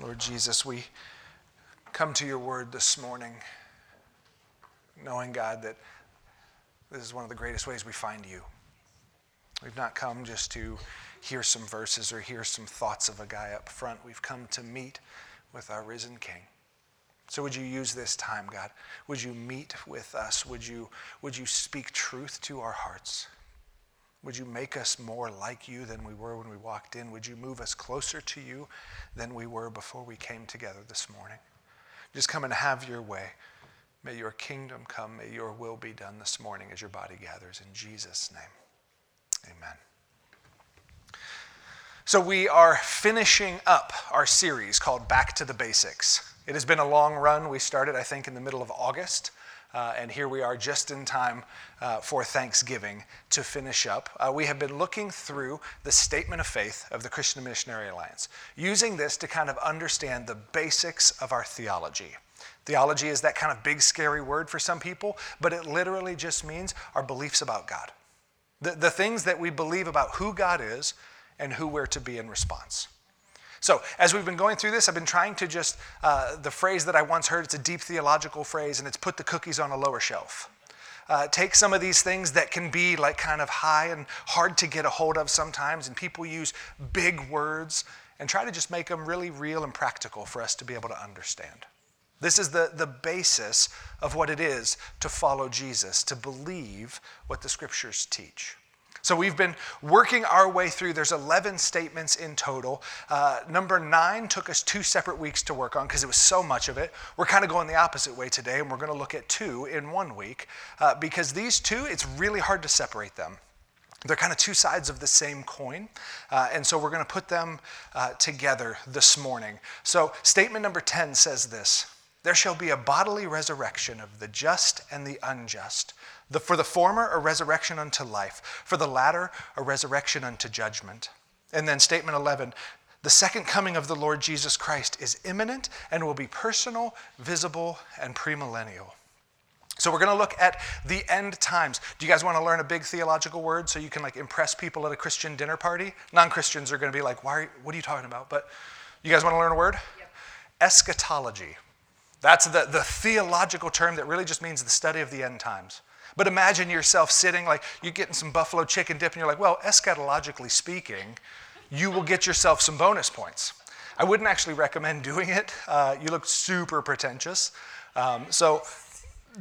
Lord Jesus, we come to your word this morning knowing, God, that this is one of the greatest ways we find you. We've not come just to hear some verses or hear some thoughts of a guy up front. We've come to meet with our risen King. So would you use this time, God? Would you meet with us? Would you, would you speak truth to our hearts? Would you make us more like you than we were when we walked in? Would you move us closer to you than we were before we came together this morning? Just come and have your way. May your kingdom come. May your will be done this morning as your body gathers. In Jesus' name, amen. So, we are finishing up our series called Back to the Basics. It has been a long run. We started, I think, in the middle of August. Uh, and here we are just in time uh, for Thanksgiving to finish up. Uh, we have been looking through the statement of faith of the Christian Missionary Alliance, using this to kind of understand the basics of our theology. Theology is that kind of big, scary word for some people, but it literally just means our beliefs about God. The, the things that we believe about who God is and who we're to be in response. So, as we've been going through this, I've been trying to just, uh, the phrase that I once heard, it's a deep theological phrase, and it's put the cookies on a lower shelf. Uh, take some of these things that can be like kind of high and hard to get a hold of sometimes, and people use big words, and try to just make them really real and practical for us to be able to understand. This is the, the basis of what it is to follow Jesus, to believe what the scriptures teach. So we've been working our way through. There's 11 statements in total. Uh, number nine took us two separate weeks to work on because it was so much of it. We're kind of going the opposite way today, and we're going to look at two in one week uh, because these two, it's really hard to separate them. They're kind of two sides of the same coin. Uh, and so we're going to put them uh, together this morning. So, statement number 10 says this There shall be a bodily resurrection of the just and the unjust. The, for the former, a resurrection unto life. For the latter, a resurrection unto judgment. And then statement 11 the second coming of the Lord Jesus Christ is imminent and will be personal, visible, and premillennial. So we're going to look at the end times. Do you guys want to learn a big theological word so you can like impress people at a Christian dinner party? Non-Christians are going to be like, "Why? Are you, what are you talking about?" But you guys want to learn a word? Yep. Eschatology. That's the, the theological term that really just means the study of the end times. But imagine yourself sitting like you're getting some buffalo chicken dip, and you're like, well, eschatologically speaking, you will get yourself some bonus points. I wouldn't actually recommend doing it. Uh, you look super pretentious. Um, so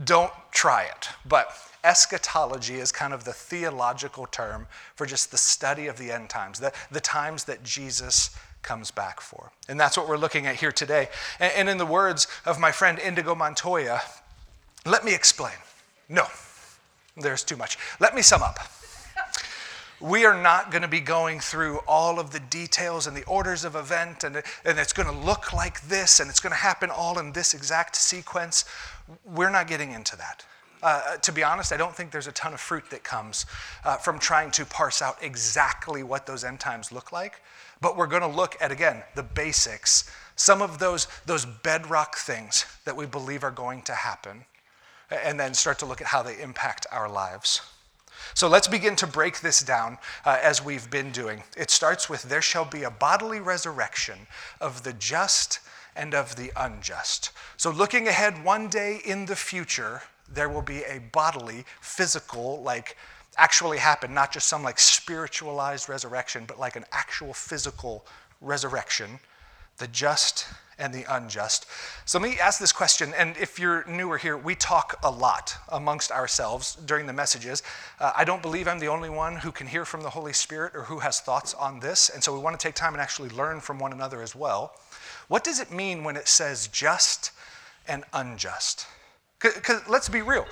don't try it. But eschatology is kind of the theological term for just the study of the end times, the, the times that Jesus comes back for. And that's what we're looking at here today. And, and in the words of my friend Inigo Montoya, let me explain. No, there's too much. Let me sum up. We are not going to be going through all of the details and the orders of event, and, and it's going to look like this, and it's going to happen all in this exact sequence. We're not getting into that. Uh, to be honest, I don't think there's a ton of fruit that comes uh, from trying to parse out exactly what those end times look like. But we're going to look at, again, the basics, some of those, those bedrock things that we believe are going to happen and then start to look at how they impact our lives. So let's begin to break this down uh, as we've been doing. It starts with there shall be a bodily resurrection of the just and of the unjust. So, looking ahead one day in the future, there will be a bodily, physical, like actually happen, not just some like spiritualized resurrection, but like an actual physical resurrection, the just and the unjust. So let me ask this question, and if you're newer here, we talk a lot amongst ourselves during the messages. Uh, I don't believe I'm the only one who can hear from the Holy Spirit or who has thoughts on this, and so we want to take time and actually learn from one another as well. What does it mean when it says just and unjust? Because let's be real,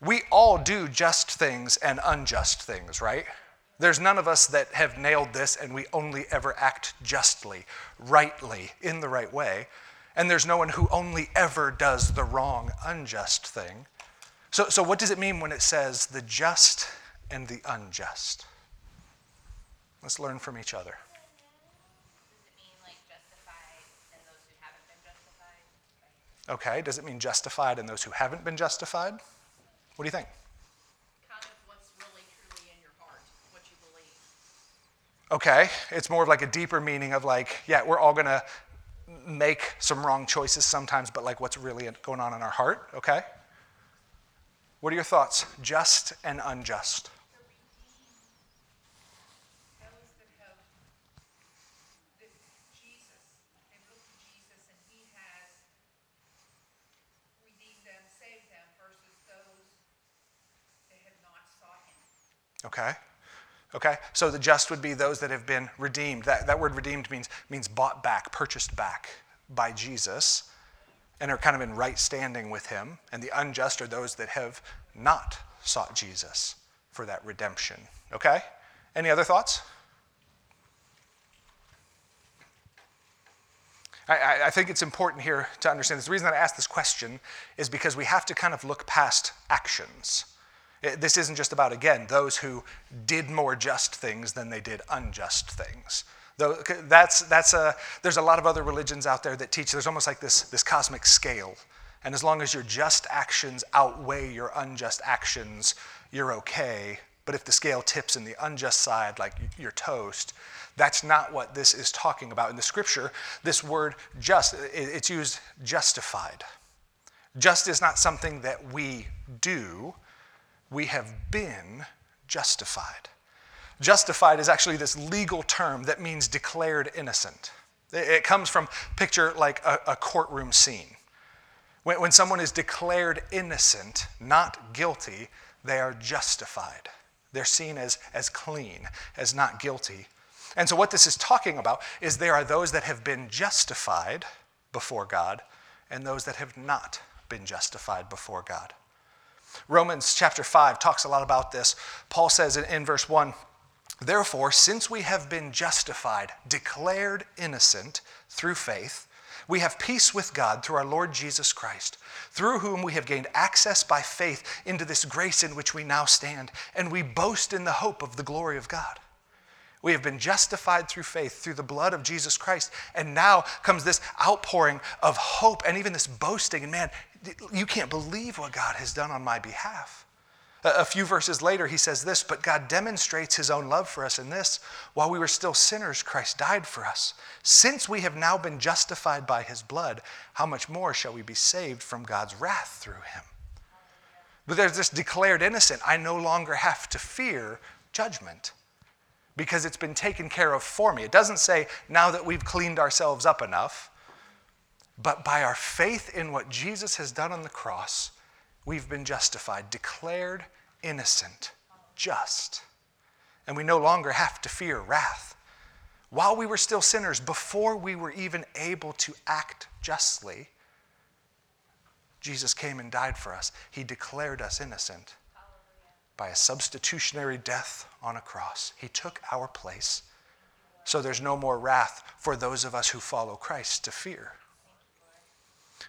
we all do just things and unjust things, right? There's none of us that have nailed this and we only ever act justly, rightly, in the right way. And there's no one who only ever does the wrong, unjust thing. So, so what does it mean when it says the just and the unjust? Let's learn from each other. Okay, does it mean justified and those who haven't been justified? What do you think? Okay, it's more of like a deeper meaning of like, yeah, we're all gonna make some wrong choices sometimes, but like what's really going on in our heart, okay? What are your thoughts? Just and unjust. Okay. Okay? So the just would be those that have been redeemed. That, that word redeemed means, means bought back, purchased back by Jesus, and are kind of in right standing with him. And the unjust are those that have not sought Jesus for that redemption. Okay? Any other thoughts? I, I, think it's important here to understand this. The reason that I ask this question is because we have to kind of look past actions. Eh, this isn't just about, again, those who did more just things than they did unjust things. Though that's, that's a, there's a lot of other religions out there that teach there's almost like this, this cosmic scale. And as long as your just actions outweigh your unjust actions, you're okay. But if the scale tips in the unjust side, like you're toast, that's not what this is talking about. In the scripture, this word just, it's used justified. Just is not something that we do, we have been justified. Justified is actually this legal term that means declared innocent. It comes from picture like a, a courtroom scene. When, when someone is declared innocent, not guilty, they are justified. They're seen as, as clean, as not guilty. And so, what this is talking about is there are those that have been justified before God and those that have not been justified before God. Romans chapter 5 talks a lot about this. Paul says in, in verse 1 Therefore, since we have been justified, declared innocent through faith, we have peace with God through our Lord Jesus Christ, through whom we have gained access by faith into this grace in which we now stand, and we boast in the hope of the glory of God. We have been justified through faith, through the blood of Jesus Christ. And now comes this outpouring of hope and even this boasting. And man, you can't believe what God has done on my behalf. A few verses later, he says this But God demonstrates his own love for us in this while we were still sinners, Christ died for us. Since we have now been justified by his blood, how much more shall we be saved from God's wrath through him? But there's this declared innocent. I no longer have to fear judgment because it's been taken care of for me. It doesn't say, now that we've cleaned ourselves up enough, but by our faith in what Jesus has done on the cross, we've been justified, declared innocent, just. And we no longer have to fear wrath. While we were still sinners, before we were even able to act justly, Jesus came and died for us. He declared us innocent by a substitutionary death on a cross. He took our place. So there's no more wrath for those of us who follow Christ to fear.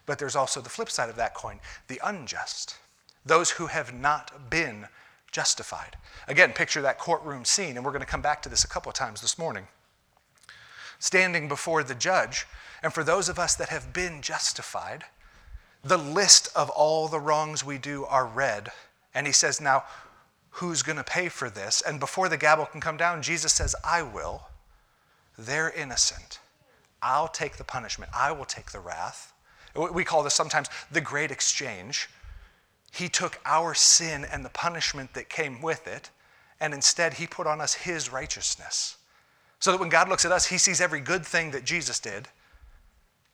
But there's also the flip side of that coin the unjust, those who have not been justified. Again, picture that courtroom scene, and we're going to come back to this a couple of times this morning. Standing before the judge, and for those of us that have been justified, the list of all the wrongs we do are read. And he says, Now, who's going to pay for this? And before the gavel can come down, Jesus says, I will. They're innocent. I'll take the punishment, I will take the wrath. We call this sometimes the great exchange. He took our sin and the punishment that came with it, and instead he put on us his righteousness. So that when God looks at us, he sees every good thing that Jesus did,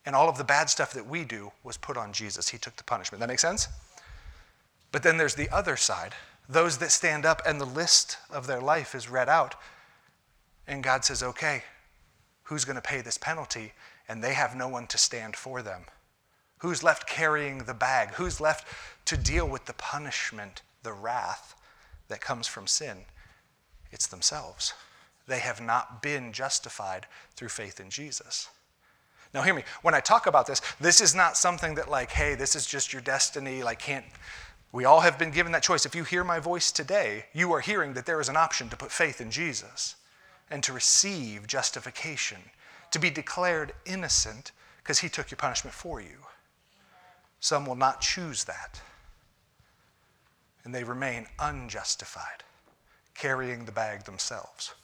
and all of the bad stuff that we do was put on Jesus. He took the punishment. That makes sense? But then there's the other side those that stand up and the list of their life is read out. And God says, okay, who's going to pay this penalty? And they have no one to stand for them. Who's left carrying the bag? Who's left to deal with the punishment, the wrath that comes from sin? It's themselves. They have not been justified through faith in Jesus. Now, hear me. When I talk about this, this is not something that, like, hey, this is just your destiny, like, can't we all have been given that choice. If you hear my voice today, you are hearing that there is an option to put faith in Jesus and to receive justification, to be declared innocent because he took your punishment for you. Some will not choose that, and they remain unjustified, carrying the bag themselves.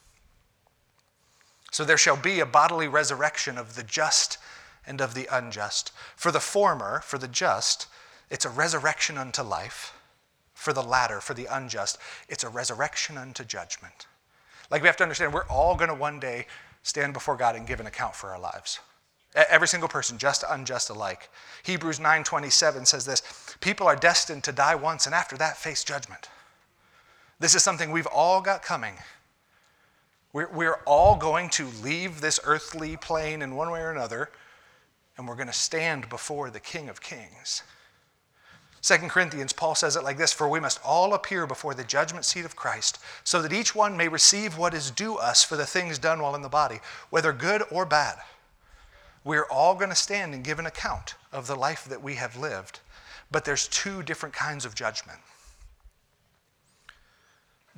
So there shall be a bodily resurrection of the just and of the unjust. For the former, for the just, it's a resurrection unto life. For the latter, for the unjust, it's a resurrection unto judgment. Like we have to understand, we're all going to one day stand before God and give an account for our lives. Every single person, just unjust alike. Hebrews 9:27 says this, people are destined to die once and after that face judgment. This is something we've all got coming. We're, we're all going to leave this earthly plane in one way or another, and we're going to stand before the King of Kings. 2 Corinthians, Paul says it like this For we must all appear before the judgment seat of Christ, so that each one may receive what is due us for the things done while in the body, whether good or bad. We're all going to stand and give an account of the life that we have lived, but there's two different kinds of judgment.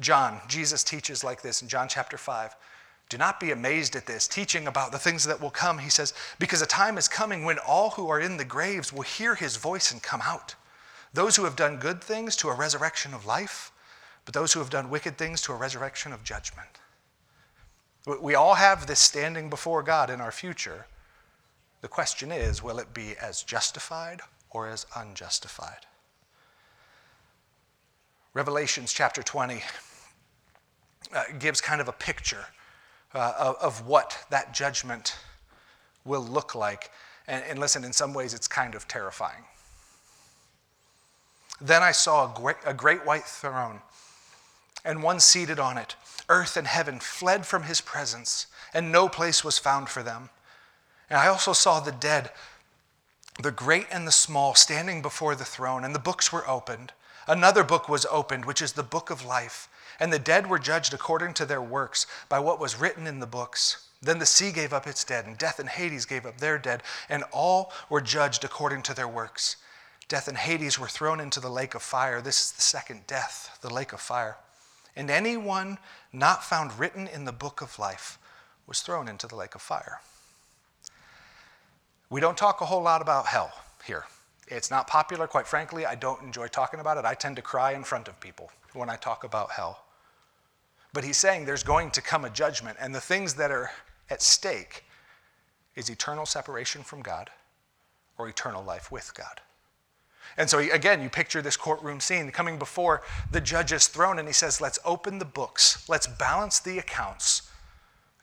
John, Jesus teaches like this in John chapter 5. Do not be amazed at this, teaching about the things that will come. He says, Because a time is coming when all who are in the graves will hear his voice and come out. Those who have done good things to a resurrection of life, but those who have done wicked things to a resurrection of judgment. We all have this standing before God in our future. The question is will it be as justified or as unjustified? Revelations chapter 20 uh, gives kind of a picture uh, of, of, what that judgment will look like. And, and listen, in some ways, it's kind of terrifying. Then I saw a great, a great white throne and one seated on it. Earth and heaven fled from his presence, and no place was found for them. And I also saw the dead, the great and the small, standing before the throne, and the books were opened. Another book was opened, which is the book of life. And the dead were judged according to their works by what was written in the books. Then the sea gave up its dead, and death and Hades gave up their dead, and all were judged according to their works. Death and Hades were thrown into the lake of fire. This is the second death, the lake of fire. And anyone not found written in the book of life was thrown into the lake of fire. We don't talk a whole lot about hell here. It's not popular, quite frankly. I don't enjoy talking about it. I tend to cry in front of people when I talk about hell. But he's saying there's going to come a judgment, and the things that are at stake is eternal separation from God or eternal life with God. And so, again, you picture this courtroom scene coming before the judge's throne, and he says, Let's open the books, let's balance the accounts,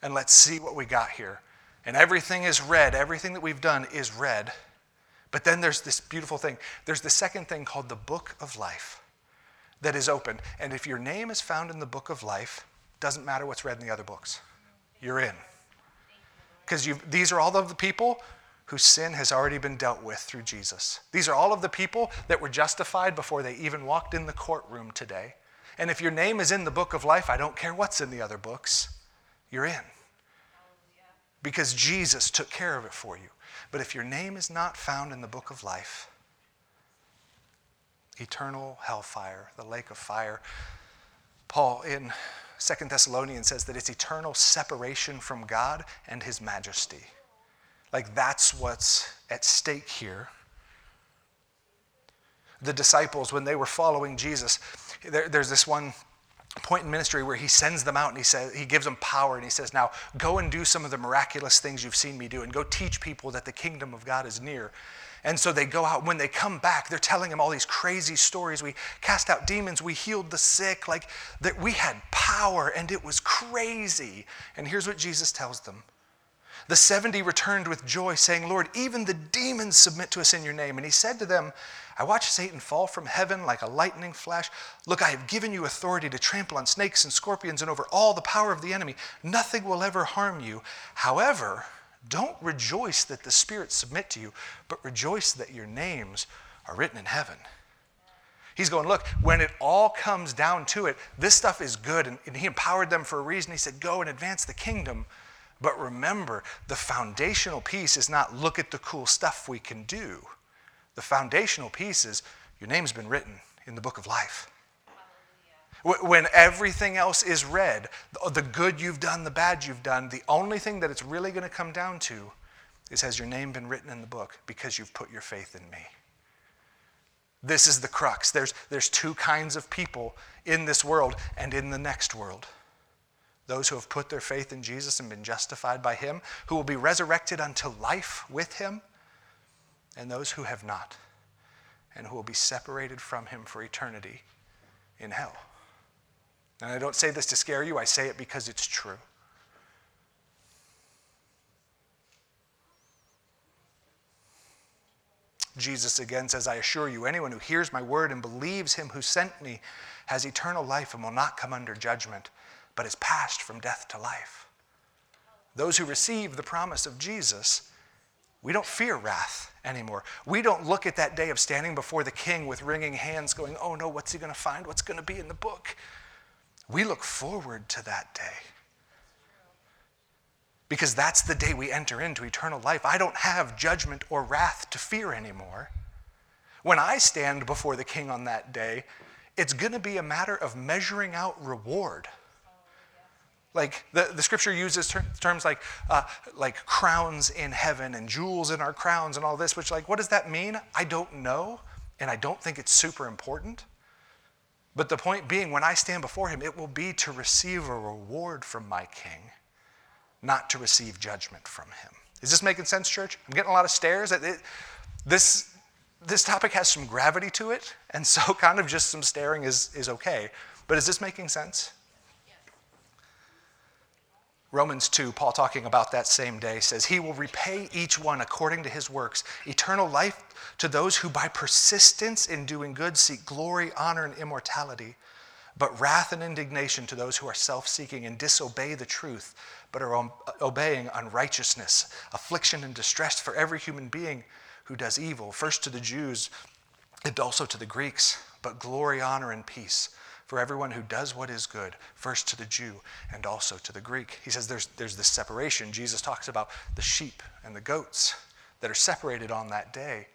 and let's see what we got here. And everything is read, everything that we've done is read. But then there's this beautiful thing. There's the second thing called the book of life that is open. And if your name is found in the book of life, doesn't matter what's read in the other books. You're in. Because these are all of the people whose sin has already been dealt with through Jesus. These are all of the people that were justified before they even walked in the courtroom today. And if your name is in the book of life, I don't care what's in the other books, you're in. Because Jesus took care of it for you. But if your name is not found in the book of life, eternal hellfire, the lake of fire, Paul in Second Thessalonians says that it's eternal separation from God and his majesty. Like that's what's at stake here. The disciples, when they were following Jesus, there, there's this one point in ministry where he sends them out and he says he gives them power and he says now go and do some of the miraculous things you've seen me do and go teach people that the kingdom of god is near. And so they go out when they come back they're telling him all these crazy stories. We cast out demons we healed the sick like that we had power and it was crazy. And here's what jesus tells them the 70 returned with joy, saying, Lord, even the demons submit to us in your name. And he said to them, I watched Satan fall from heaven like a lightning flash. Look, I have given you authority to trample on snakes and scorpions and over all the power of the enemy. Nothing will ever harm you. However, don't rejoice that the spirits submit to you, but rejoice that your names are written in heaven. He's going, look, when it all comes down to it, this stuff is good. And, and he empowered them for a reason. He said, go and advance the kingdom. But remember, the foundational piece is not look at the cool stuff we can do. The foundational piece is your name's been written in the book of life. When everything else is read, the good you've done, the bad you've done, the only thing that it's really going to come down to is has your name been written in the book because you've put your faith in me? This is the crux. There's, there's two kinds of people in this world and in the next world. Those who have put their faith in Jesus and been justified by him, who will be resurrected unto life with him, and those who have not, and who will be separated from him for eternity in hell. And I don't say this to scare you, I say it because it's true. Jesus again says, I assure you, anyone who hears my word and believes him who sent me has eternal life and will not come under judgment, but is passed from death to life. Those who receive the promise of Jesus, we don't fear wrath anymore. We don't look at that day of standing before the king with wringing hands, going, Oh no, what's he going to find? What's going to be in the book? We look forward to that day because that's the day we enter into eternal life. I don't have judgment or wrath to fear anymore. When I stand before the king on that day, it's going to be a matter of measuring out reward. Like the, the scripture uses ter- terms like, uh, like crowns in heaven and jewels in our crowns and all this, which, like, what does that mean? I don't know, and I don't think it's super important. But the point being, when I stand before him, it will be to receive a reward from my king not to receive judgment from him. Is this making sense, church? I'm getting a lot of stares. It, this, this topic has some gravity to it, and so kind of just some staring is, is okay. But is this making sense? Romans 2, Paul talking about that same day, says, He will repay each one according to his works, eternal life to those who by persistence in doing good seek glory, honor, and immortality, but wrath and indignation to those who are self seeking and disobey the truth but are obeying unrighteousness, affliction, and distress for every human being who does evil, first to the Jews and also to the Greeks, but glory, honor, and peace for everyone who does what is good, first to the Jew and also to the Greek. He says there's, there's this separation. Jesus talks about the sheep and the goats that are separated on that day,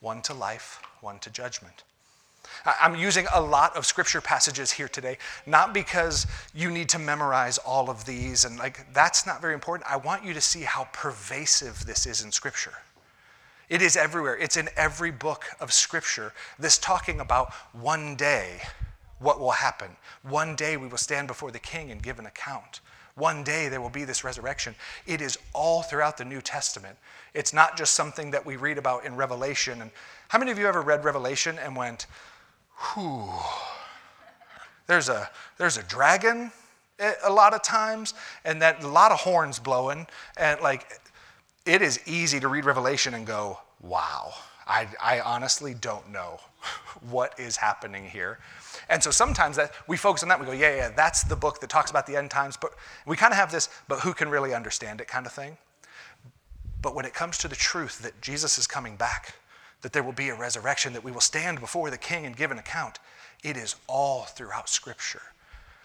one to life, one to judgment. I'm using a lot of scripture passages here today, not because you need to memorize all of these, and like that's not very important. I want you to see how pervasive this is in scripture. It is everywhere, it's in every book of scripture. This talking about one day what will happen. One day we will stand before the king and give an account. One day there will be this resurrection. It is all throughout the New Testament. It's not just something that we read about in Revelation. And how many of you ever read Revelation and went, whew, there's a, there's a dragon a lot of times, and that a lot of horns blowing, and like it is easy to read Revelation and go, wow, I, I honestly don't know what is happening here. And so sometimes that we focus on that, we go, yeah, yeah, that's the book that talks about the end times, but we kind of have this, but who can really understand it kind of thing. But when it comes to the truth that Jesus is coming back, that there will be a resurrection, that we will stand before the king and give an account. It is all throughout Scripture.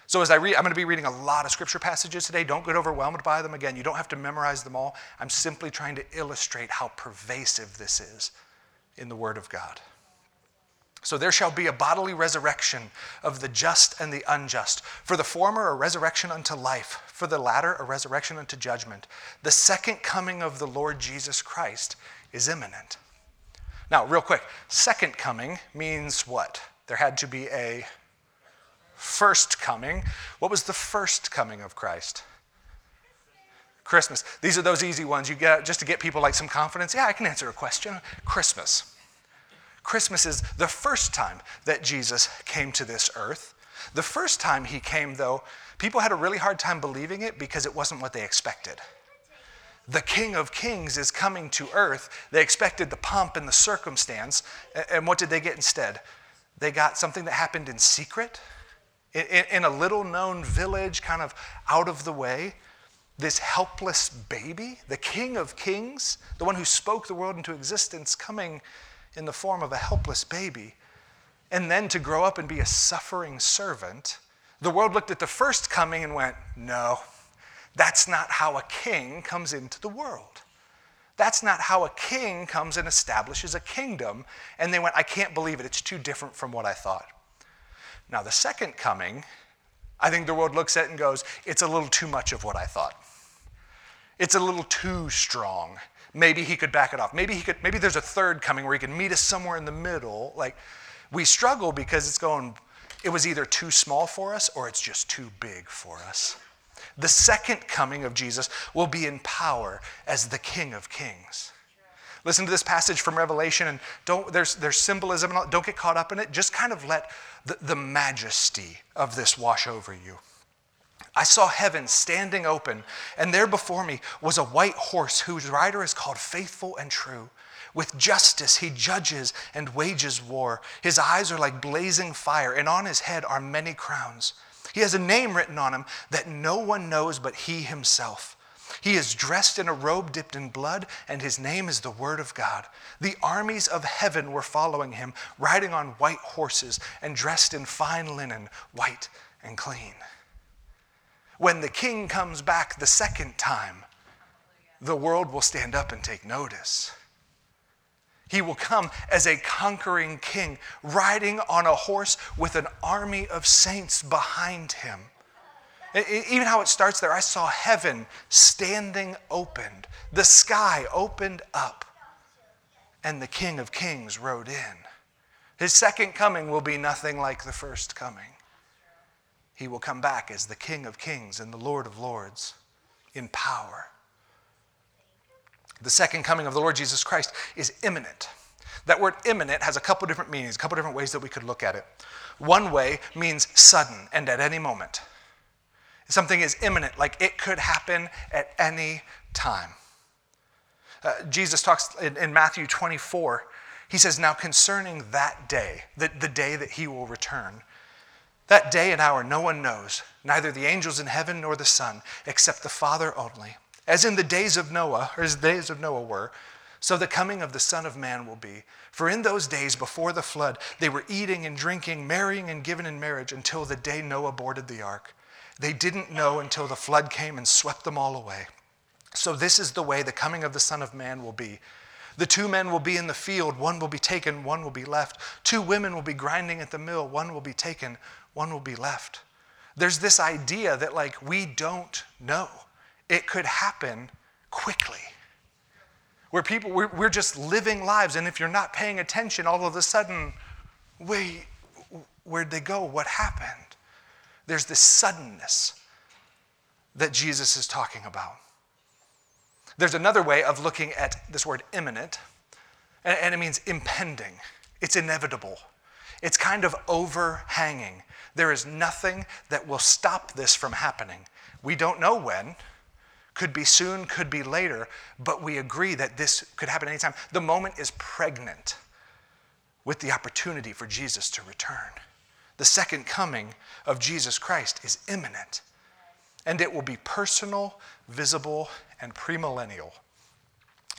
So, as I read, I'm going to be reading a lot of scripture passages today. Don't get overwhelmed by them. Again, you don't have to memorize them all. I'm simply trying to illustrate how pervasive this is in the Word of God. So, there shall be a bodily resurrection of the just and the unjust. For the former, a resurrection unto life. For the latter, a resurrection unto judgment. The second coming of the Lord Jesus Christ is imminent. Now, real quick, second coming means what? There had to be a first coming. What was the first coming of Christ? Christmas. These are those easy ones you get just to get people like some confidence. Yeah, I can answer a question. Christmas. Christmas is the first time that Jesus came to this earth. The first time he came, though, people had a really hard time believing it because it wasn't what they expected the King of Kings is coming to earth. They expected the pomp and the circumstance. And what did they get instead? They got something that happened in secret, in a little known village, kind of out of the way. This helpless baby, the King of Kings, the one who spoke the world into existence, coming in the form of a helpless baby. And then to grow up and be a suffering servant. The world looked at the first coming and went, no, that's not how a king comes into the world. That's not how a king comes and establishes a kingdom. And they went, I can't believe it. It's too different from what I thought. Now, the second coming, I think the world looks at and goes, it's a little too much of what I thought. It's a little too strong. Maybe he could back it off. Maybe he could, maybe there's a third coming where he can meet us somewhere in the middle. Like we struggle because it's going, it was either too small for us or it's just too big for us. The second coming of Jesus will be in power as the King of Kings. Listen to this passage from Revelation and don't, there's, there's symbolism, and don't get caught up in it. Just kind of let the, the majesty of this wash over you. I saw heaven standing open, and there before me was a white horse whose rider is called Faithful and True. With justice he judges and wages war. His eyes are like blazing fire, and on his head are many crowns. He has a name written on him that no one knows but he himself. He is dressed in a robe dipped in blood, and his name is the Word of God. The armies of heaven were following him, riding on white horses and dressed in fine linen, white and clean. When the king comes back the second time, the world will stand up and take notice. He will come as a conquering king, riding on a horse with an army of saints behind him. Even how it starts there, I saw heaven standing opened, the sky opened up, and the King of Kings rode in. His second coming will be nothing like the first coming. He will come back as the King of Kings and the Lord of Lords in power. The second coming of the Lord Jesus Christ is imminent. That word imminent has a couple different meanings, a couple different ways that we could look at it. One way means sudden and at any moment. Something is imminent, like it could happen at any time. Uh, Jesus talks in, in, Matthew 24, he says, Now concerning that day, the, the day that he will return, that day and hour no one knows, neither the angels in heaven nor the Son, except the Father only. As in the days of Noah, or as the days of Noah were, so the coming of the Son of Man will be. For in those days before the flood, they were eating and drinking, marrying and giving in marriage until the day Noah boarded the ark. They didn't know until the flood came and swept them all away. So this is the way the coming of the Son of Man will be. The two men will be in the field, one will be taken, one will be left. Two women will be grinding at the mill, one will be taken, one will be left. There's this idea that, like, we don't know it could happen quickly. Where people, we're, we're just living lives, and if you're not paying attention, all of a sudden, wait, where'd they go? What happened? There's this suddenness that Jesus is talking about. There's another way of looking at this word imminent, and it means impending. It's inevitable. It's kind of overhanging. There is nothing that will stop this from happening. We don't know when, could be soon, could be later, but we agree that this could happen anytime. The moment is pregnant with the opportunity for Jesus to return. The second coming of Jesus Christ is imminent, and it will be personal, visible, and premillennial.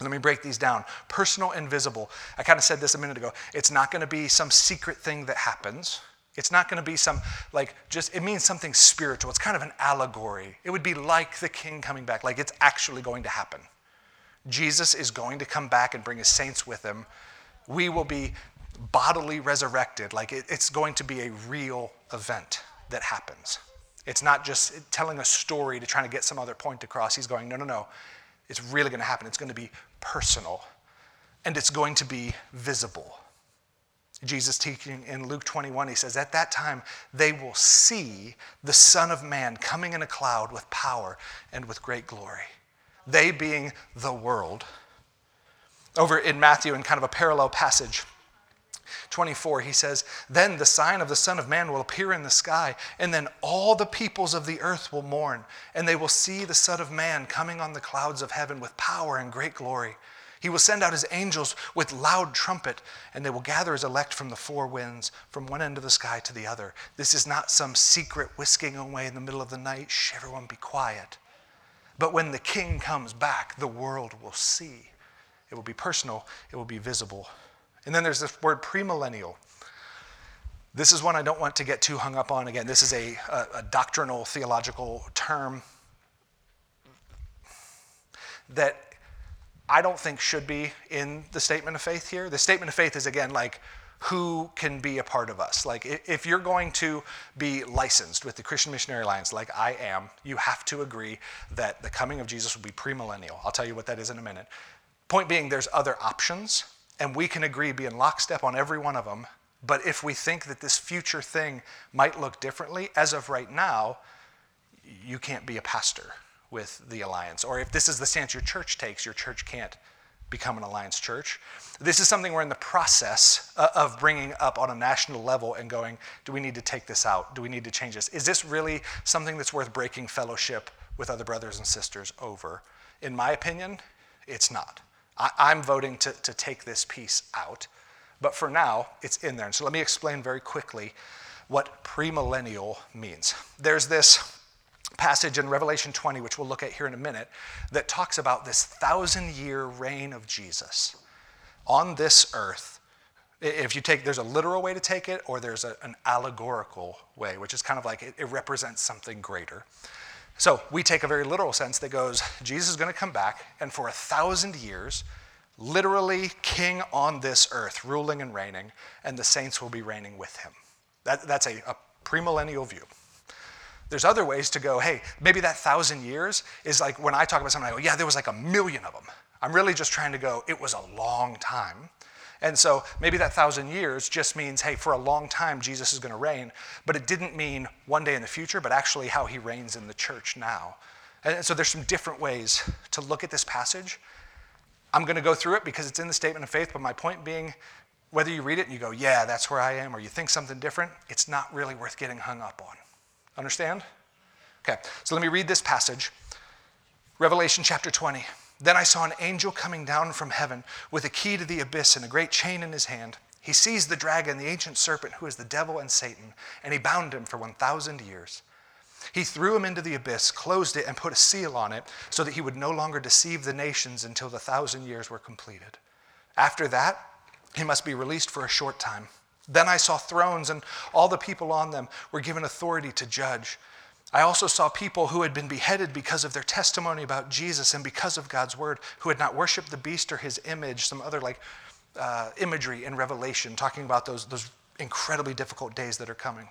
Let me break these down. Personal and visible. I kind of said this a minute ago. It's not going to be some secret thing that happens. It's not going to be some, like, just, it means something spiritual. It's kind of an allegory. It would be like the king coming back, like it's actually going to happen. Jesus is going to come back and bring his saints with him. We will be bodily resurrected. Like, it, it's going to be a real event that happens. It's not just telling a story to try to get some other point across. He's going, no, no, no. It's really going to happen. It's going to be personal, and it's going to be visible. Jesus teaching in Luke 21, he says, At that time they will see the Son of Man coming in a cloud with power and with great glory. They being the world. Over in Matthew, in kind of a parallel passage, 24, he says, Then the sign of the Son of Man will appear in the sky, and then all the peoples of the earth will mourn, and they will see the Son of Man coming on the clouds of heaven with power and great glory. He will send out his angels with loud trumpet, and they will gather his elect from the four winds, from one end of the sky to the other. This is not some secret whisking away in the middle of the night. Shh, everyone be quiet. But when the king comes back, the world will see. It will be personal, it will be visible. And then there's this word premillennial. This is one I don't want to get too hung up on. Again, this is a, a, a doctrinal theological term that I don't think should be in the statement of faith here. The statement of faith is again like who can be a part of us. Like if you're going to be licensed with the Christian Missionary Alliance, like I am, you have to agree that the coming of Jesus will be premillennial. I'll tell you what that is in a minute. Point being, there's other options, and we can agree, be in lockstep on every one of them. But if we think that this future thing might look differently, as of right now, you can't be a pastor with the alliance. Or if this is the stance your church takes, your church can't become an alliance church. This is something we're in the process uh, of bringing up on a national level and going, do we need to take this out? Do we need to change this? Is this really something that's worth breaking fellowship with other brothers and sisters over? In my opinion, it's not. I, am voting to, to take this piece out. But for now, it's in there. And so let me explain very quickly what premillennial means. There's this passage in Revelation 20, which we'll look at here in a minute, that talks about this thousand year reign of Jesus on this earth. If you take, there's a literal way to take it, or there's a, an allegorical way, which is kind of like it, it represents something greater. So we take a very literal sense that goes, Jesus is going to come back, and for a thousand years, literally king on this earth, ruling and reigning, and the saints will be reigning with him. That, that's a, a premillennial view. There's other ways to go, hey, maybe that thousand years is like when I talk about something, I go, yeah, there was like a million of them. I'm really just trying to go, it was a long time. And so maybe that thousand years just means, hey, for a long time, Jesus is going to reign. But it didn't mean one day in the future, but actually how he reigns in the church now. And so there's some different ways to look at this passage. I'm going to go through it because it's in the statement of faith, but my point being, whether you read it and you go, yeah, that's where I am, or you think something different, it's not really worth getting hung up on. Understand? Okay, so let me read this passage Revelation chapter 20. Then I saw an angel coming down from heaven with a key to the abyss and a great chain in his hand. He seized the dragon, the ancient serpent, who is the devil and Satan, and he bound him for 1,000 years. He threw him into the abyss, closed it, and put a seal on it so that he would no longer deceive the nations until the thousand years were completed. After that, he must be released for a short time. Then I saw thrones, and all the people on them were given authority to judge. I also saw people who had been beheaded because of their testimony about Jesus and because of God's word, who had not worshiped the beast or his image, some other like uh, imagery in Revelation, talking about those, those incredibly difficult days that are coming.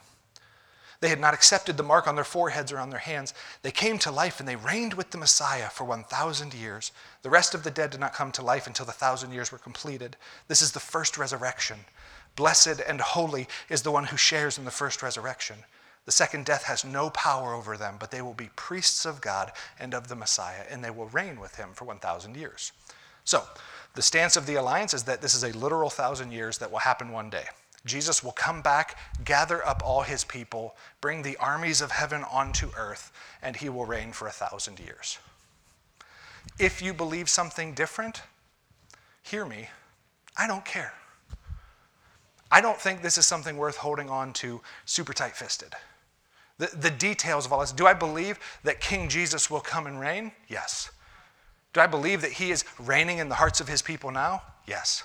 They had not accepted the mark on their foreheads or on their hands. They came to life and they reigned with the Messiah for 1,000 years. The rest of the dead did not come to life until the thousand years were completed. This is the first resurrection. Blessed and holy is the one who shares in the first resurrection. The second death has no power over them, but they will be priests of God and of the Messiah, and they will reign with him for 1,000 years. So, the stance of the alliance is that this is a literal thousand years that will happen one day. Jesus will come back, gather up all his people, bring the armies of heaven onto earth, and he will reign for a thousand years. If you believe something different, hear me. I don't care. I don't think this is something worth holding on to super tight fisted. The, the details of all this. Do I believe that King Jesus will come and reign? Yes. Do I believe that he is reigning in the hearts of his people now? Yes.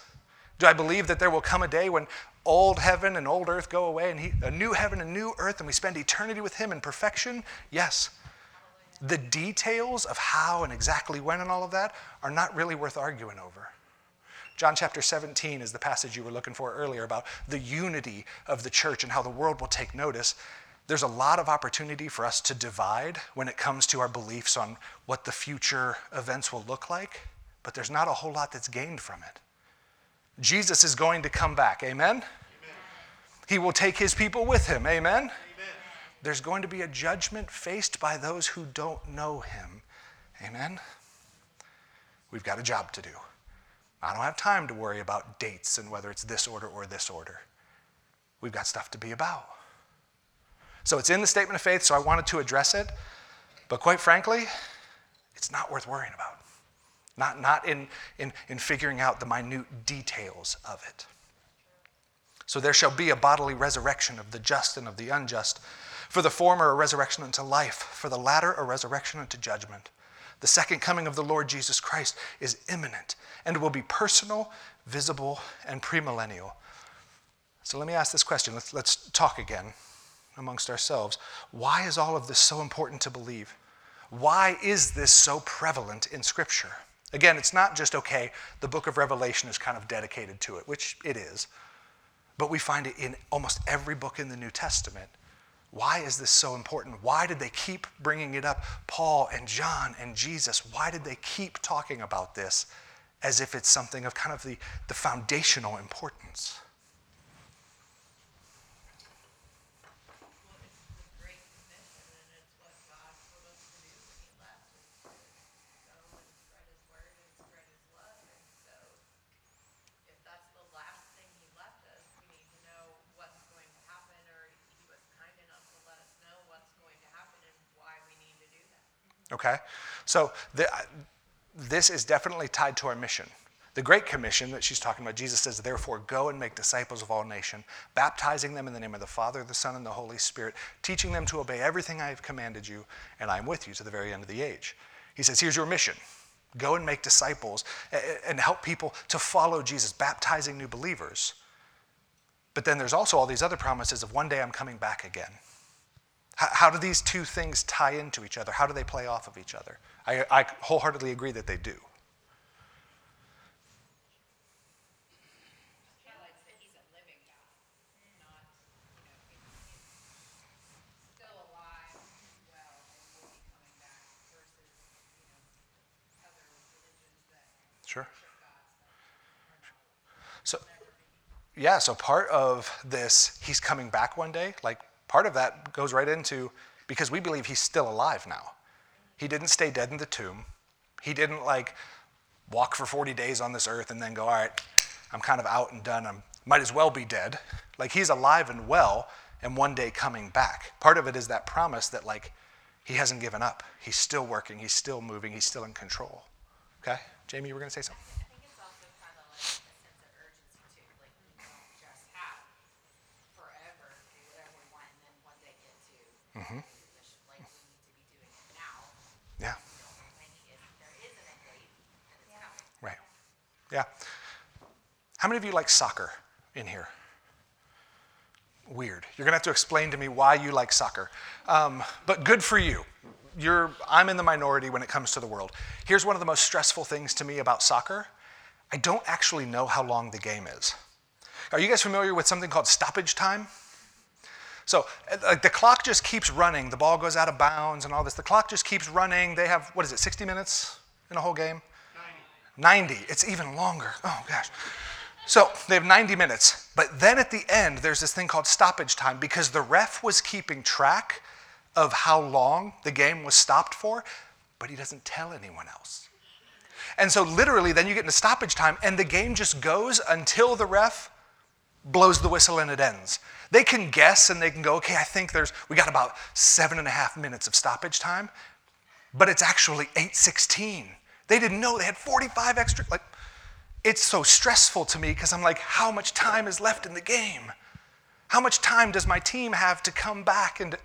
Do I believe that there will come a day when old heaven and old earth go away and he, a new heaven and new earth and we spend eternity with him in perfection? Yes. The details of how and exactly when and all of that are not really worth arguing over. John chapter 17 is the passage you were looking for earlier about the unity of the church and how the world will take notice. There's a lot of opportunity for us to divide when it comes to our beliefs on what the future events will look like, but there's not a whole lot that's gained from it. Jesus is going to come back. Amen? Amen. He will take his people with him. Amen? Amen? There's going to be a judgment faced by those who don't know him. Amen? We've got a job to do. I don't have time to worry about dates and whether it's this order or this order. We've got stuff to be about. So it's in the statement of faith, so I wanted to address it. But quite frankly, it's not worth worrying about not, not in, in, in figuring out the minute details of it. So there shall be a bodily resurrection of the just and of the unjust. For the former, a resurrection unto life, for the latter, a resurrection unto judgment. The second coming of the Lord Jesus Christ is imminent and will be personal, visible, and premillennial. So let me ask this question. Let's, let's talk again amongst ourselves. Why is all of this so important to believe? Why is this so prevalent in Scripture? Again, it's not just, okay, the book of Revelation is kind of dedicated to it, which it is, but we find it in almost every book in the New Testament. Why is this so important? Why did they keep bringing it up? Paul and John and Jesus, why did they keep talking about this as if it's something of kind of the, the foundational importance? Okay? So the, this is definitely tied to our mission. The Great Commission that she's talking about, Jesus says, Therefore, go and make disciples of all nations, baptizing them in the name of the Father, the Son, and the Holy Spirit, teaching them to obey everything I have commanded you, and I am with you to the very end of the age. He says, Here's your mission go and make disciples and help people to follow Jesus, baptizing new believers. But then there's also all these other promises of one day I'm coming back again. How, do these two things tie into each other? How do they play off of each other? I, I wholeheartedly agree that they do. Sure. So, yeah, so part of this, he's coming back one day, like part of that goes right into because we believe he's still alive now. He didn't stay dead in the tomb. He didn't like walk for 40 days on this earth and then go, all right, I'm kind of out and done. I might as well be dead. Like he's alive and well and one day coming back. Part of it is that promise that like he hasn't given up. He's still working, he's still moving, he's still in control. Okay? Jamie, you were going to say something. I think it's also kind of like a sense of urgency too. Like we don't just have forever to do whatever we want and then one day get to mm-hmm. mission. Like we need to be doing it now. Yeah. there is an end date and it's yeah. Right. Yeah. How many of you like soccer in here? Weird. You're going to have to explain to me why you like soccer. Um, but good for you you're, I'm in the minority when it comes to the world. Here's one of the most stressful things to me about soccer I don't actually know how long the game is. Are you guys familiar with something called stoppage time? So uh, like the clock just keeps running. The ball goes out of bounds and all this. The clock just keeps running. They have, what is it, 60 minutes in a whole game? 90. 90. It's even longer. Oh, gosh. So they have 90 minutes. But then at the end, there's this thing called stoppage time because the ref was keeping track of how long the game was stopped for, but he doesn't tell anyone else. And so, literally, then you get into stoppage time, and the game just goes until the ref blows the whistle and it ends. They can guess and they can go, okay, I think there's, we got about seven and a half minutes of stoppage time, but it's actually 8.16. They didn't know they had 45 extra. Like, it's so stressful to me because I'm like, how much time is left in the game? How much time does my team have to come back and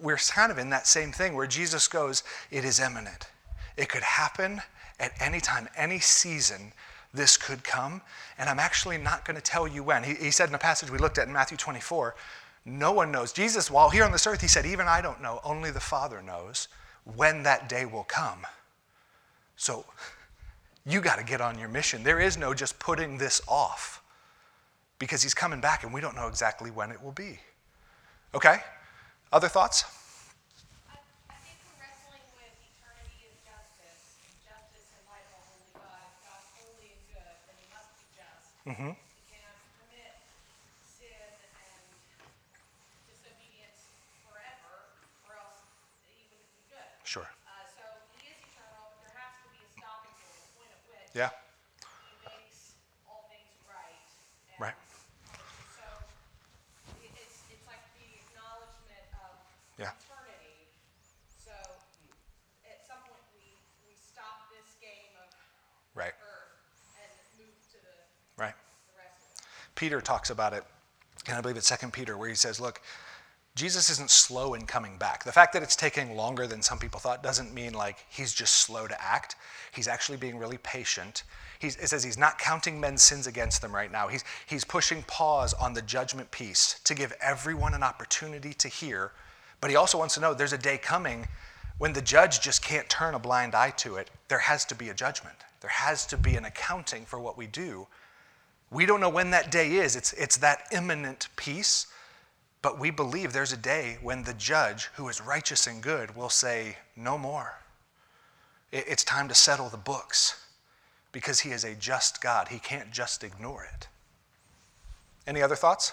we're kind of in that same thing where Jesus goes, It is imminent. It could happen at any time, any season, this could come. And I'm actually not going to tell you when. He, he, said in a passage we looked at in Matthew 24, no one knows. Jesus, while here on this earth, he said, Even I don't know, only the Father knows when that day will come. So you got to get on your mission. There is no just putting this off because he's coming back and we don't know exactly when it will be. Okay? Other thoughts? Mm-hmm. He cannot commit sin and disobedience forever, or else he wouldn't be good. Sure. Uh, so he is eternal, but there has to be a stopping point, a point at which yeah. he makes all things right. right. Yeah. eternity. So at some point we, we stop this game of right. earth and move to the, right. the rest of it. Peter talks about it, and I believe it's Second Peter, where he says, look, Jesus isn't slow in coming back. The fact that it's taking longer than some people thought doesn't mean like he's just slow to act. He's actually being really patient. He's, it says he's not counting men's sins against them right now. He's, he's pushing pause on the judgment piece to give everyone an opportunity to hear but he also wants to know there's a day coming when the judge just can't turn a blind eye to it. There has to be a judgment, there has to be an accounting for what we do. We don't know when that day is, it's, it's that imminent piece. But we believe there's a day when the judge, who is righteous and good, will say, No more. It's time to settle the books because he is a just God. He can't just ignore it. Any other thoughts?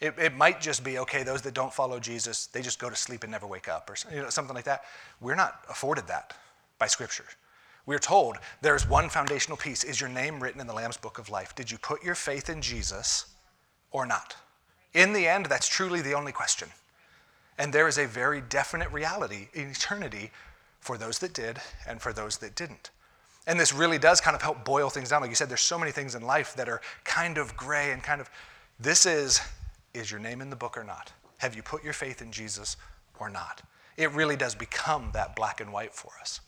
It, it might just be, okay, those that don't follow Jesus, they just go to sleep and never wake up, or you know, something like that. We're not afforded that by Scripture. We're told there's one foundational piece. Is your name written in the Lamb's Book of Life? Did you put your faith in Jesus or not? In the end, that's truly the only question. And there is a very definite reality in eternity for those that did and for those that didn't. And this really does kind of help boil things down. Like you said, there's so many things in life that are kind of gray and kind of, this is, is your name in the book or not? Have you put your faith in Jesus or not? It really does become that black and white for us.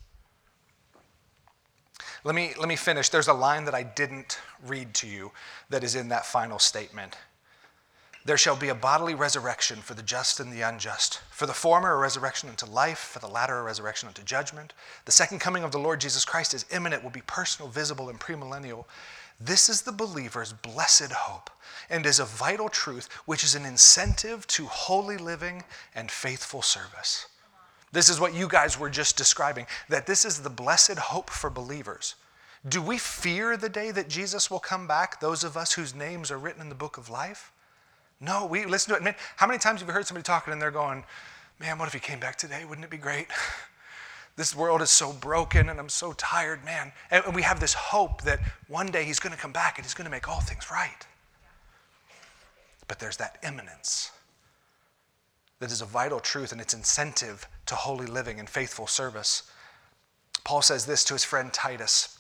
Let me, let me finish. There's a line that I didn't read to you that is in that final statement. There shall be a bodily resurrection for the just and the unjust. For the former, a resurrection unto life, for the latter, a resurrection unto judgment. The second coming of the Lord Jesus Christ is imminent, will be personal, visible, and premillennial. This is the believer's blessed hope and is a vital truth which is an incentive to holy living and faithful service. This is what you guys were just describing that this is the blessed hope for believers. Do we fear the day that Jesus will come back, those of us whose names are written in the book of life? No, we listen to it. Man, how many times have you heard somebody talking and they're going, Man, what if he came back today? Wouldn't it be great? This world is so broken and I'm so tired, man. And we have this hope that one day he's going to come back and he's going to make all things right. But there's that imminence that is a vital truth and its incentive to holy living and faithful service. Paul says this to his friend Titus.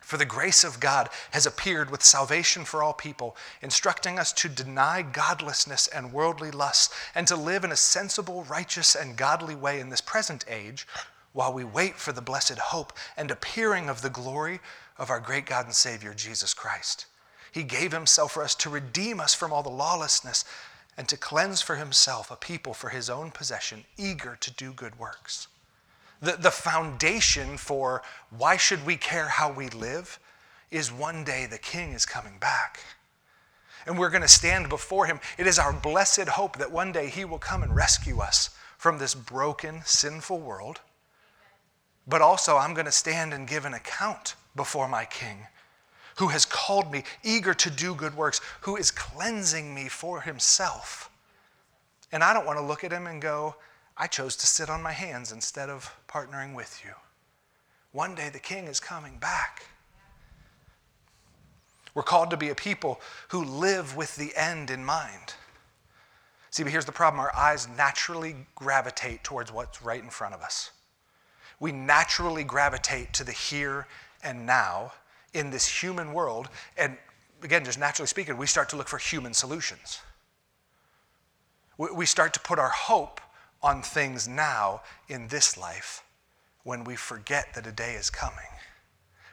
For the grace of God has appeared with salvation for all people, instructing us to deny godlessness and worldly lusts, and to live in a sensible, righteous, and godly way in this present age, while we wait for the blessed hope and appearing of the glory of our great God and Savior, Jesus Christ. He gave himself for us to redeem us from all the lawlessness and to cleanse for himself a people for his own possession, eager to do good works. The, the foundation for why should we care how we live is one day the king is coming back. And we're going to stand before him. It is our blessed hope that one day he will come and rescue us from this broken, sinful world. But also, I'm going to stand and give an account before my king who has called me, eager to do good works, who is cleansing me for himself. And I don't want to look at him and go, I chose to sit on my hands instead of partnering with you. One day the king is coming back. We're called to be a people who live with the end in mind. See, but here's the problem our eyes naturally gravitate towards what's right in front of us. We naturally gravitate to the here and now in this human world. And again, just naturally speaking, we start to look for human solutions. We- start to put our hope on things now in this life when we forget that a day is coming.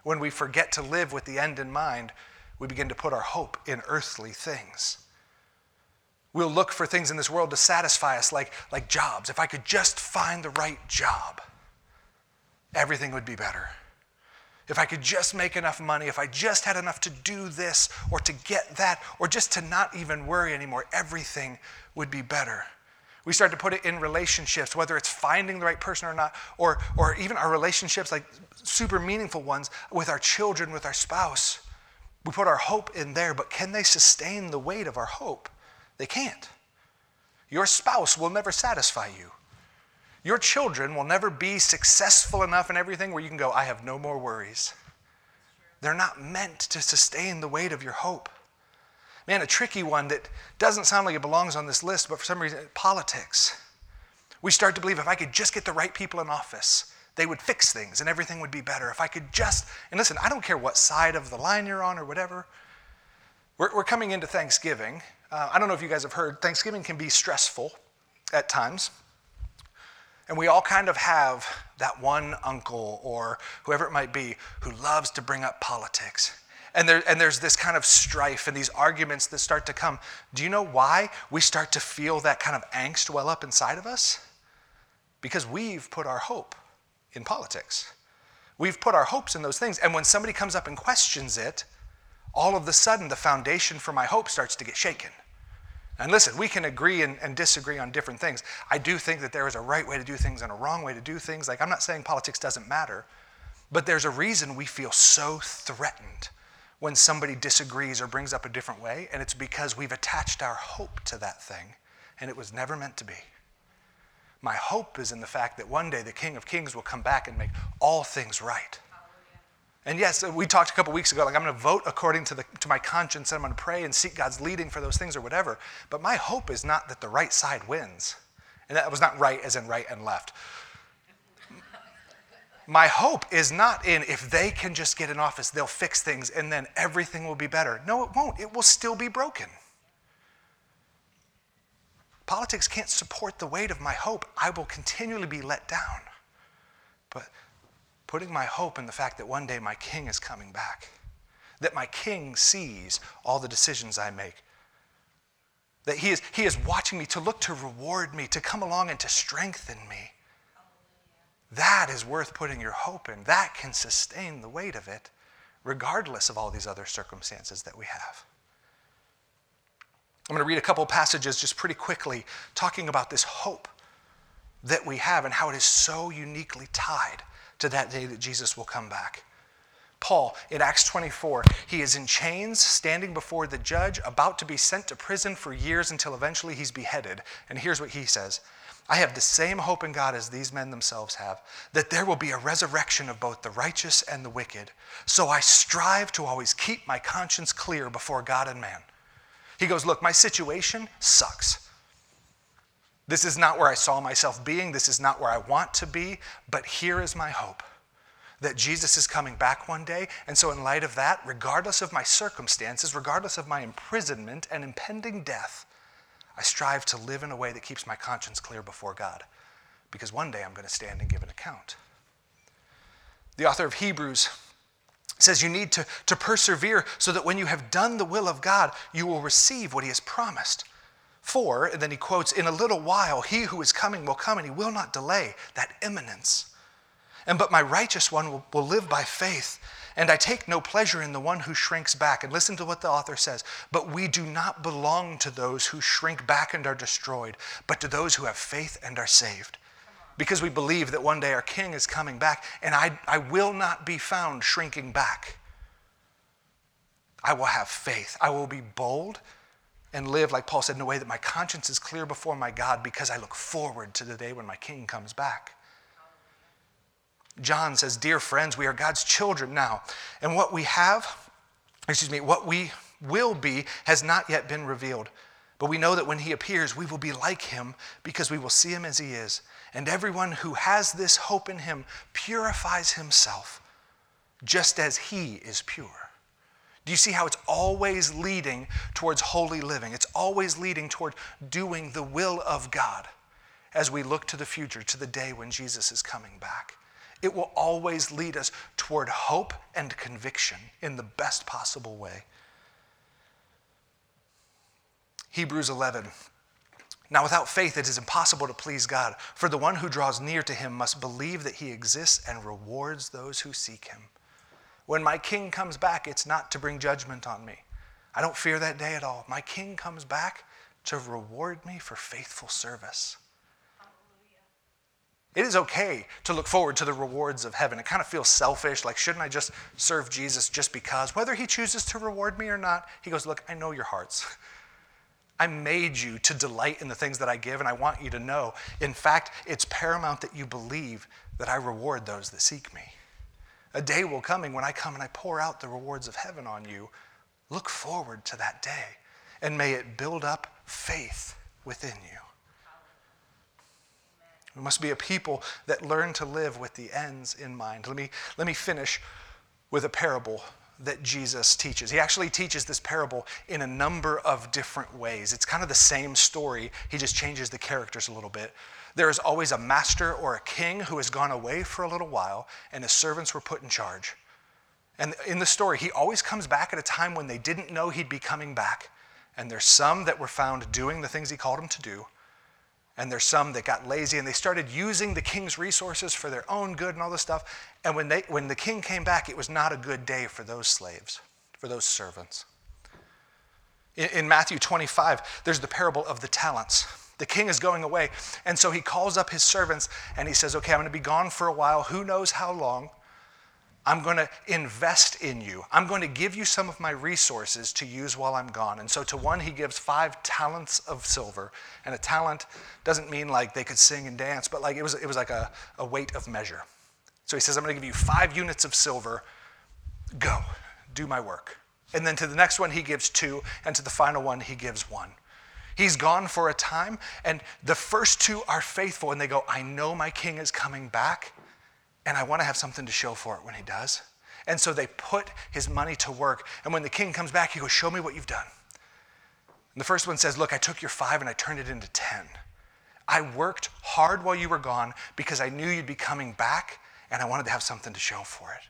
When we forget to live with the end in mind, we begin to put our hope in earthly things. We'll look for things in this world to satisfy us, like, like jobs. If I could just find the right job, everything would be better. If I could just make enough money, if I just had enough to do this or to get that, or just to not even worry anymore, everything would be better. We start to put it in relationships, whether it's finding the right person or not, or, or even our relationships, like super meaningful ones with our children, with our spouse. We put our hope in there, but can they sustain the weight of our hope? They can't. Your spouse will never satisfy you. Your children will never be successful enough in everything where you can go, I have no more worries. They're not meant to sustain the weight of your hope. Man, a tricky one that doesn't sound like it belongs on this list, but for some reason, politics. We start to believe if I could just get the right people in office, they would fix things and everything would be better. If I could just, and listen, I don't care what side of the line you're on or whatever. We're, we're coming into Thanksgiving. Uh, I don't know if you guys have heard, Thanksgiving can be stressful at times. And we all kind of have that one uncle or whoever it might be who loves to bring up politics. And, there, and there's this kind of strife and these arguments that start to come. Do you know why we start to feel that kind of angst well up inside of us? Because we've put our hope in politics. We've put our hopes in those things. And when somebody comes up and questions it, all of a sudden the foundation for my hope starts to get shaken. And listen, we can agree and, and, disagree on different things. I do think that there is a right way to do things and a wrong way to do things. Like, I'm not saying politics doesn't matter, but there's a reason we feel so threatened when somebody disagrees or brings up a different way, and it's because we've attached our hope to that thing, and it was never meant to be. My hope is in the fact that one day the King of Kings will come back and make all things right. And yes, we talked a couple weeks ago, like I'm going to vote according to, the, to my conscience and I'm going to pray and seek God's leading for those things or whatever. But my hope is not that the right side wins. And that was not right as in right and left. My hope is not in if they can just get in office, they'll fix things and then everything will be better. No, it won't. It will still be broken. Politics can't support the weight of my hope. I will continually be let down. But putting my hope in the fact that one day my king is coming back, that my king sees all the decisions I make, that he is, he is watching me to look to reward me, to come along and to strengthen me. That is worth putting your hope in. That can sustain the weight of it, regardless of all these other circumstances that we have. I'm going to read a couple passages just pretty quickly talking about this hope that we have and how it is so uniquely tied to that day that Jesus will come back. Paul, in Acts 24, he is in chains, standing before the judge, about to be sent to prison for years until eventually he's beheaded. And here's what he says I have the same hope in God as these men themselves have, that there will be a resurrection of both the righteous and the wicked. So I strive to always keep my conscience clear before God and man. He goes, Look, my situation sucks. This is not where I saw myself being. This is not where I want to be. But here is my hope that Jesus is coming back one day. And so, in light of that, regardless of my circumstances, regardless of my imprisonment and impending death, I strive to live in a way that keeps my conscience clear before God. Because one day I'm going to stand and give an account. The author of Hebrews says you need to, to persevere so that when you have done the will of God, you will receive what He has promised. For, and then he quotes, in a little while, he who is coming will come and he will not delay, that imminence. And but my righteous one will, will live by faith. And I take no pleasure in the one who shrinks back. And listen to what the author says. But we do not belong to those who shrink back and are destroyed, but to those who have faith and are saved. Because we believe that one day our king is coming back, and I, I will not be found shrinking back. I will have faith. I will be bold and live, like Paul said, in a way that my conscience is clear before my God because I look forward to the day when my king comes back. John says, Dear friends, we are God's children now. And what we have, excuse me, what we will be has not yet been revealed. But we know that when he appears, we will be like him because we will see him as he is. And everyone who has this hope in him purifies himself just as he is pure. Do you see how it's always leading towards holy living? It's always leading toward doing the will of God as we look to the future, to the day when Jesus is coming back. It will always lead us toward hope and conviction in the best possible way. Hebrews 11. Now, without faith, it is impossible to please God, for the one who draws near to him must believe that he exists and rewards those who seek him. When my king comes back, it's not to bring judgment on me. I don't fear that day at all. My king comes back to reward me for faithful service. It is okay to look forward to the rewards of heaven. It kind of feels selfish, like, shouldn't I just serve Jesus just because? Whether he chooses to reward me or not, he goes, Look, I know your hearts. I made you to delight in the things that I give, and I want you to know. In fact, it's paramount that you believe that I reward those that seek me. A day will coming when I come and I pour out the rewards of heaven on you. Look forward to that day, and may it build up faith within you. We must be a people that learn to live with the ends in mind. Let me, let me finish with a parable that Jesus teaches. He actually teaches this parable in a number of different ways. It's kind of the same story, he just changes the characters a little bit. There is always a master or a king who has gone away for a little while, and his servants were put in charge. And in the story, he always comes back at a time when they didn't know he'd be coming back. And there's some that were found doing the things he called them to do. And there's some that got lazy and they started using the king's resources for their own good and all this stuff. And when, they, when the king came back, it was not a good day for those slaves, for those servants. In, in Matthew 25, there's the parable of the talents. The king is going away, and so he calls up his servants and he says, Okay, I'm going to be gone for a while. Who knows how long? I'm going to invest in you. I'm going to give you some of my resources to use while I'm gone. And so to one, he gives five talents of silver. And a talent doesn't mean like they could sing and dance, but like it was, it was like a, a weight of measure. So he says, I'm going to give you five units of silver. Go, do my work. And then to the next one, he gives two. And to the final one, he gives one. He's gone for a time, and the first two are faithful, and they go, I know my king is coming back and I want to have something to show for it when he does. And so they put his money to work. And when the king comes back, he goes, Show me what you've done. And the first one says, Look, I took your five and I turned it into 10. I worked hard while you were gone because I knew you'd be coming back and I wanted to have something to show for it.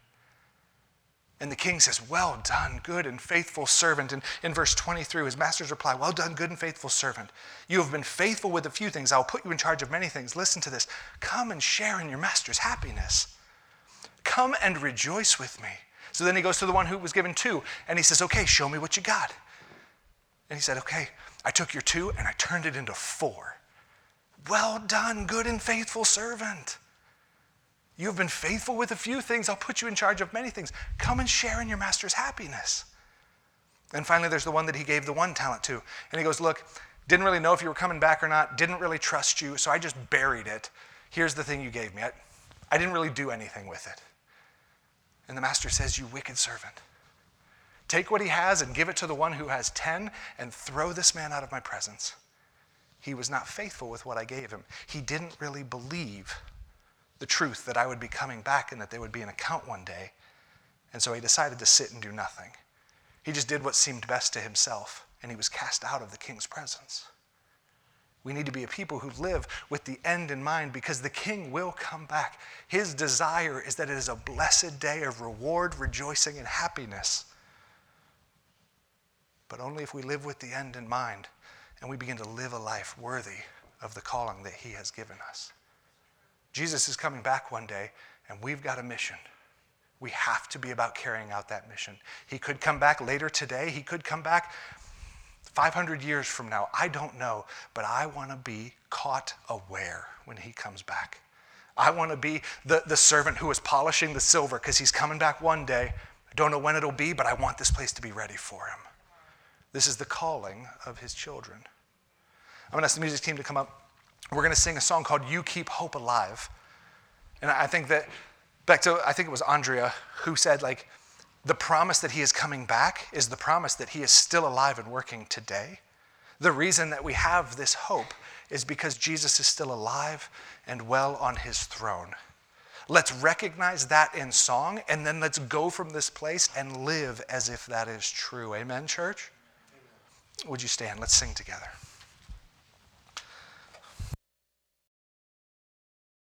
And the king says, Well done, good and faithful servant. And in verse 23, his master's reply, Well done, good and faithful servant. You have been faithful with a few things. I'll put you in charge of many things. Listen to this. Come and share in your master's happiness. Come and rejoice with me. So then he goes to the one who was given two, and he says, Okay, show me what you got. And he said, Okay, I took your two and I turned it into four. Well done, good and faithful servant. You have been faithful with a few things. I'll put you in charge of many things. Come and share in your master's happiness. And finally, there's the one that he gave the one talent to. And he goes, Look, didn't really know if you were coming back or not, didn't really trust you, so I just buried it. Here's the thing you gave me. I, I didn't really do anything with it. And the master says, You wicked servant. Take what he has and give it to the one who has 10 and throw this man out of my presence. He was not faithful with what I gave him. He didn't really believe the truth that I would be coming back and that there would be an account one day. And so he decided to sit and do nothing. He just did what seemed best to himself, and he was cast out of the king's presence. We need to be a people who live with the end in mind because the king will come back. His desire is that it is a blessed day of reward, rejoicing, and happiness. But only if we live with the end in mind and we begin to live a life worthy of the calling that he has given us. Jesus is coming back one day, and we've got a mission. We have to be about carrying out that mission. He could come back later today, he could come back 500 years from now. I don't know, but I want to be caught aware when he comes back. I want to be the, the servant who is polishing the silver because he's coming back one day. I don't know when it'll be, but I want this place to be ready for him. This is the calling of his children. I'm going to ask the music team to come up. We're going to sing a song called You Keep Hope Alive. And I think that, back to, I think it was Andrea who said, like, the promise that he is coming back is the promise that he is still alive and working today. The reason that we have this hope is because Jesus is still alive and well on his throne. Let's recognize that in song, and then let's go from this place and live as if that is true. Amen, church? Amen. Would you stand? Let's sing together.